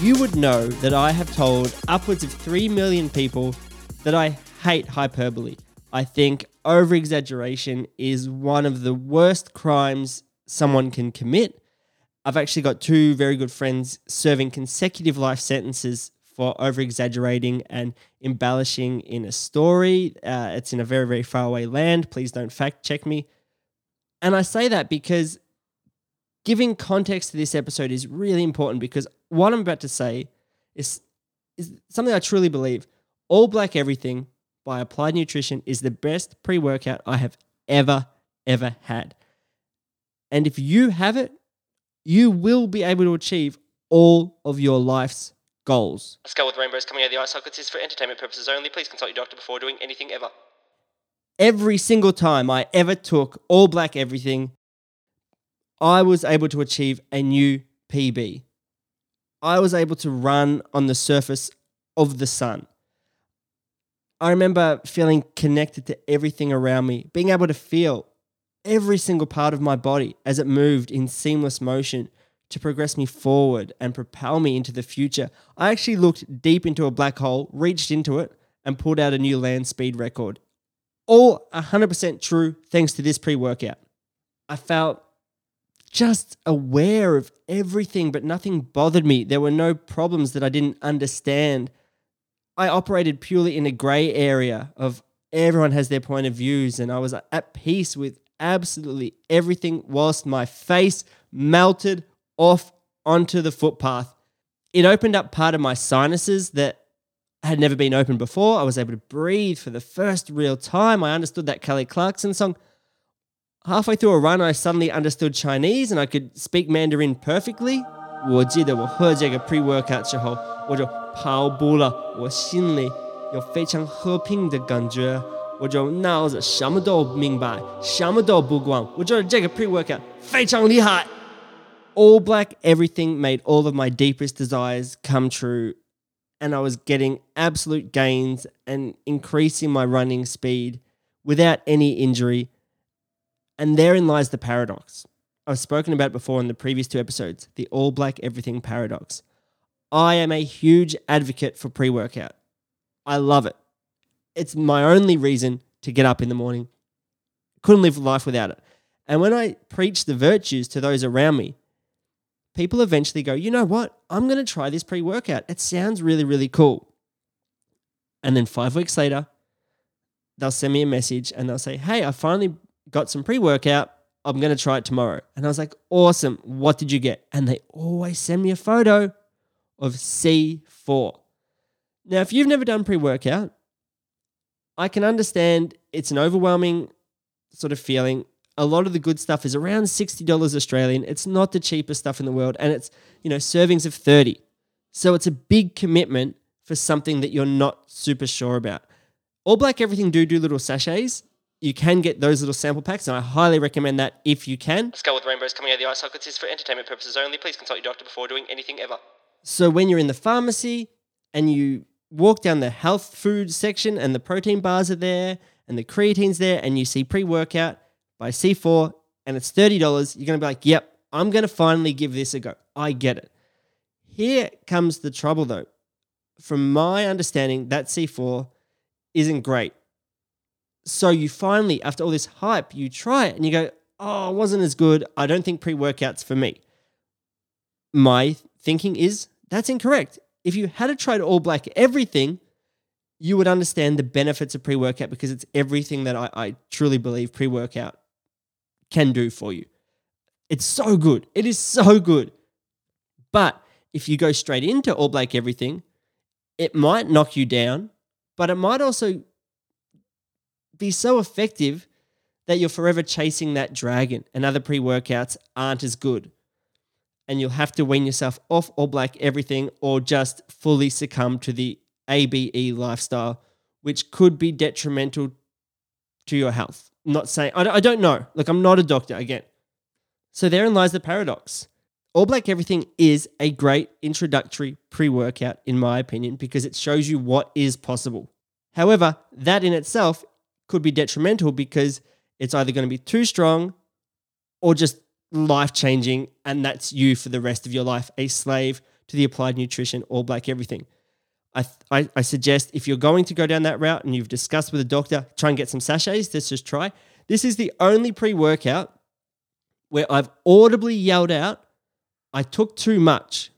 you would know that I have told upwards of 3 million people that I hate hyperbole. I think over exaggeration is one of the worst crimes someone can commit. I've actually got two very good friends serving consecutive life sentences for over exaggerating and embellishing in a story. Uh, it's in a very, very far away land. Please don't fact check me. And I say that because giving context to this episode is really important because what I'm about to say is, is something I truly believe. All Black Everything by Applied Nutrition is the best pre workout I have ever, ever had. And if you have it, you will be able to achieve all of your life's goals. A skull with rainbows coming out of the eye sockets is for entertainment purposes only. Please consult your doctor before doing anything ever. Every single time I ever took all black everything, I was able to achieve a new PB. I was able to run on the surface of the sun. I remember feeling connected to everything around me, being able to feel every single part of my body as it moved in seamless motion to progress me forward and propel me into the future. I actually looked deep into a black hole, reached into it, and pulled out a new land speed record. All 100% true thanks to this pre workout. I felt just aware of everything, but nothing bothered me. There were no problems that I didn't understand. I operated purely in a gray area of everyone has their point of views, and I was at peace with absolutely everything whilst my face melted off onto the footpath. It opened up part of my sinuses that had never been opened before. I was able to breathe for the first real time. I understood that Kelly Clarkson song. Halfway through a run, I suddenly understood Chinese and I could speak Mandarin perfectly. 我记得我喝这个 pre-workout 之后，我就跑步了，我心里有非常和平的感觉，我就脑子什么都明白，什么都不管。我觉得这个 pre-workout 非常厉害。All black everything made all of my deepest desires come true, and I was getting absolute gains and increasing my running speed without any injury. And therein lies the paradox. I've spoken about before in the previous two episodes the all black everything paradox. I am a huge advocate for pre workout. I love it. It's my only reason to get up in the morning. Couldn't live life without it. And when I preach the virtues to those around me, people eventually go, you know what? I'm going to try this pre workout. It sounds really, really cool. And then five weeks later, they'll send me a message and they'll say, hey, I finally got some pre workout. I'm going to try it tomorrow. And I was like, awesome. What did you get? And they always send me a photo of C4. Now, if you've never done pre workout, I can understand it's an overwhelming sort of feeling. A lot of the good stuff is around $60 Australian. It's not the cheapest stuff in the world. And it's, you know, servings of 30. So it's a big commitment for something that you're not super sure about. All Black Everything do do little sachets you can get those little sample packs, and I highly recommend that if you can. Skull with rainbows coming out of the eye sockets is for entertainment purposes only. Please consult your doctor before doing anything ever. So when you're in the pharmacy and you walk down the health food section and the protein bars are there and the creatine's there and you see pre-workout by C4 and it's $30, you're going to be like, "Yep, I'm going to finally give this a go. I get it." Here comes the trouble though. From my understanding, that C4 isn't great so you finally, after all this hype, you try it and you go, oh, it wasn't as good. I don't think pre workout's for me. My thinking is that's incorrect. If you had to tried all black everything, you would understand the benefits of pre workout because it's everything that I, I truly believe pre workout can do for you. It's so good. It is so good. But if you go straight into all black everything, it might knock you down, but it might also be so effective that you're forever chasing that dragon and other pre workouts aren't as good. And you'll have to wean yourself off all black everything or just fully succumb to the ABE lifestyle, which could be detrimental to your health. I'm not saying, I don't know. Look, I'm not a doctor again. So therein lies the paradox. All Black Everything is a great introductory pre workout, in my opinion, because it shows you what is possible. However, that in itself could be detrimental because it's either going to be too strong or just life changing, and that's you for the rest of your life, a slave to the applied nutrition, all black everything. I, I, I suggest if you're going to go down that route and you've discussed with a doctor, try and get some sachets. Let's just try. This is the only pre workout where I've audibly yelled out, I took too much.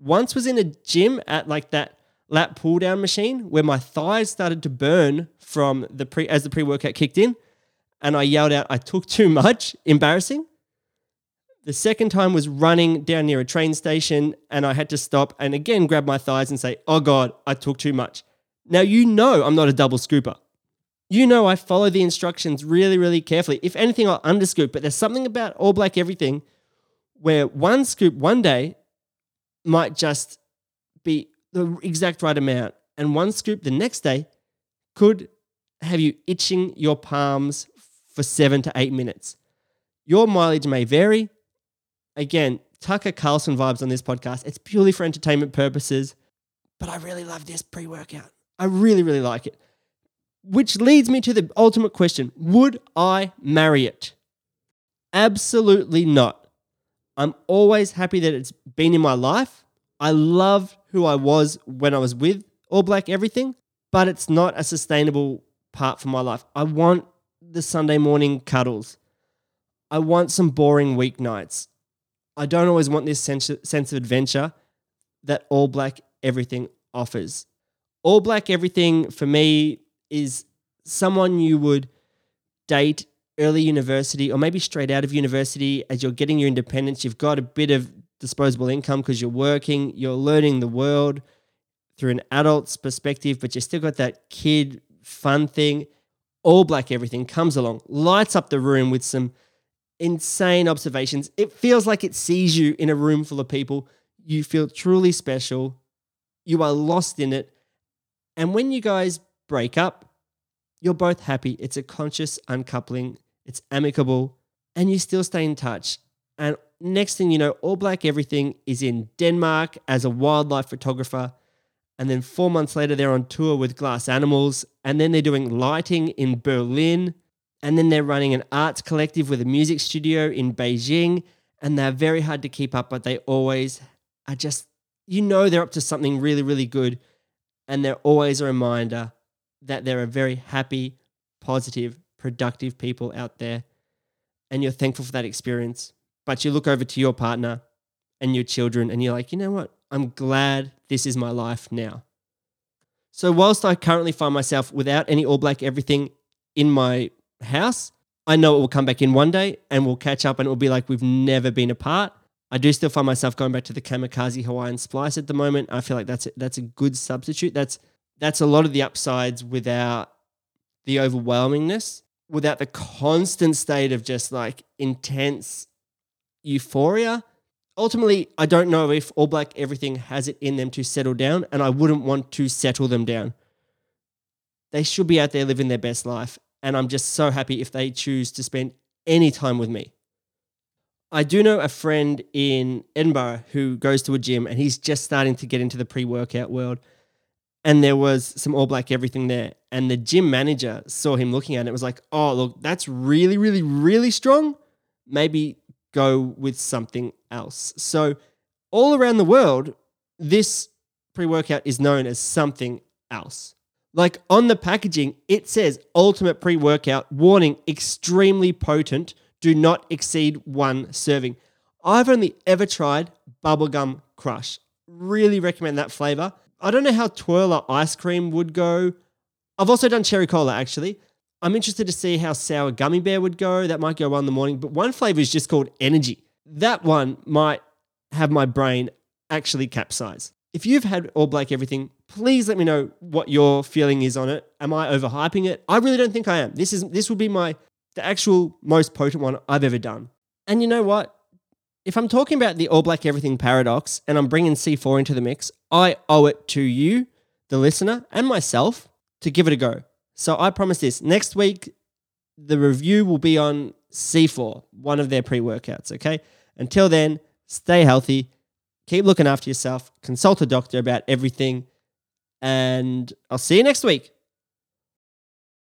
Once was in a gym at like that lat pull down machine where my thighs started to burn from the pre as the pre workout kicked in, and I yelled out, I took too much. Embarrassing. The second time was running down near a train station, and I had to stop and again grab my thighs and say, Oh God, I took too much. Now, you know I'm not a double scooper. You know I follow the instructions really, really carefully. If anything, I'll underscoop, but there's something about all black everything where one scoop one day might just be the exact right amount, and one scoop the next day could have you itching your palms for seven to eight minutes. Your mileage may vary, again, Tucker Carlson vibes on this podcast. It's purely for entertainment purposes, but I really love this pre workout. I really, really like it. Which leads me to the ultimate question Would I marry it? Absolutely not. I'm always happy that it's been in my life. I love who I was when I was with All Black Everything, but it's not a sustainable part for my life. I want the Sunday morning cuddles. I want some boring weeknights. I don't always want this sense, sense of adventure that All Black Everything offers. All Black Everything for me is someone you would date early university or maybe straight out of university as you're getting your independence. You've got a bit of disposable income because you're working, you're learning the world through an adult's perspective, but you still got that kid fun thing. All Black Everything comes along, lights up the room with some insane observations. It feels like it sees you in a room full of people. You feel truly special. You are lost in it. And when you guys break up, you're both happy. It's a conscious uncoupling, it's amicable, and you still stay in touch. And next thing you know, All Black Everything is in Denmark as a wildlife photographer. And then four months later, they're on tour with Glass Animals. And then they're doing lighting in Berlin. And then they're running an arts collective with a music studio in Beijing. And they're very hard to keep up, but they always are just, you know, they're up to something really, really good. And they're always a reminder that there are a very happy, positive, productive people out there. And you're thankful for that experience. But you look over to your partner and your children and you're like, you know what? I'm glad this is my life now. So, whilst I currently find myself without any all black everything in my house, I know it will come back in one day and we'll catch up and it will be like we've never been apart. I do still find myself going back to the kamikaze Hawaiian splice at the moment. I feel like that's a, that's a good substitute. That's that's a lot of the upsides without the overwhelmingness, without the constant state of just like intense euphoria. Ultimately, I don't know if All Black everything has it in them to settle down, and I wouldn't want to settle them down. They should be out there living their best life, and I'm just so happy if they choose to spend any time with me. I do know a friend in Edinburgh who goes to a gym and he's just starting to get into the pre workout world. And there was some all black everything there. And the gym manager saw him looking at it and was like, oh, look, that's really, really, really strong. Maybe go with something else. So, all around the world, this pre workout is known as something else. Like on the packaging, it says ultimate pre workout, warning, extremely potent, do not exceed one serving. I've only ever tried bubblegum crush. Really recommend that flavor. I don't know how twirler ice cream would go. I've also done cherry cola actually. I'm interested to see how sour gummy bear would go. That might go well in the morning, but one flavor is just called energy. That one might have my brain actually capsize. If you've had all black everything, please let me know what your feeling is on it. Am I overhyping it? I really don't think I am. This is this will be my the actual most potent one I've ever done. And you know what? If I'm talking about the all black everything paradox and I'm bringing C4 into the mix, I owe it to you, the listener, and myself to give it a go. So I promise this next week, the review will be on C4, one of their pre workouts. Okay. Until then, stay healthy, keep looking after yourself, consult a doctor about everything, and I'll see you next week.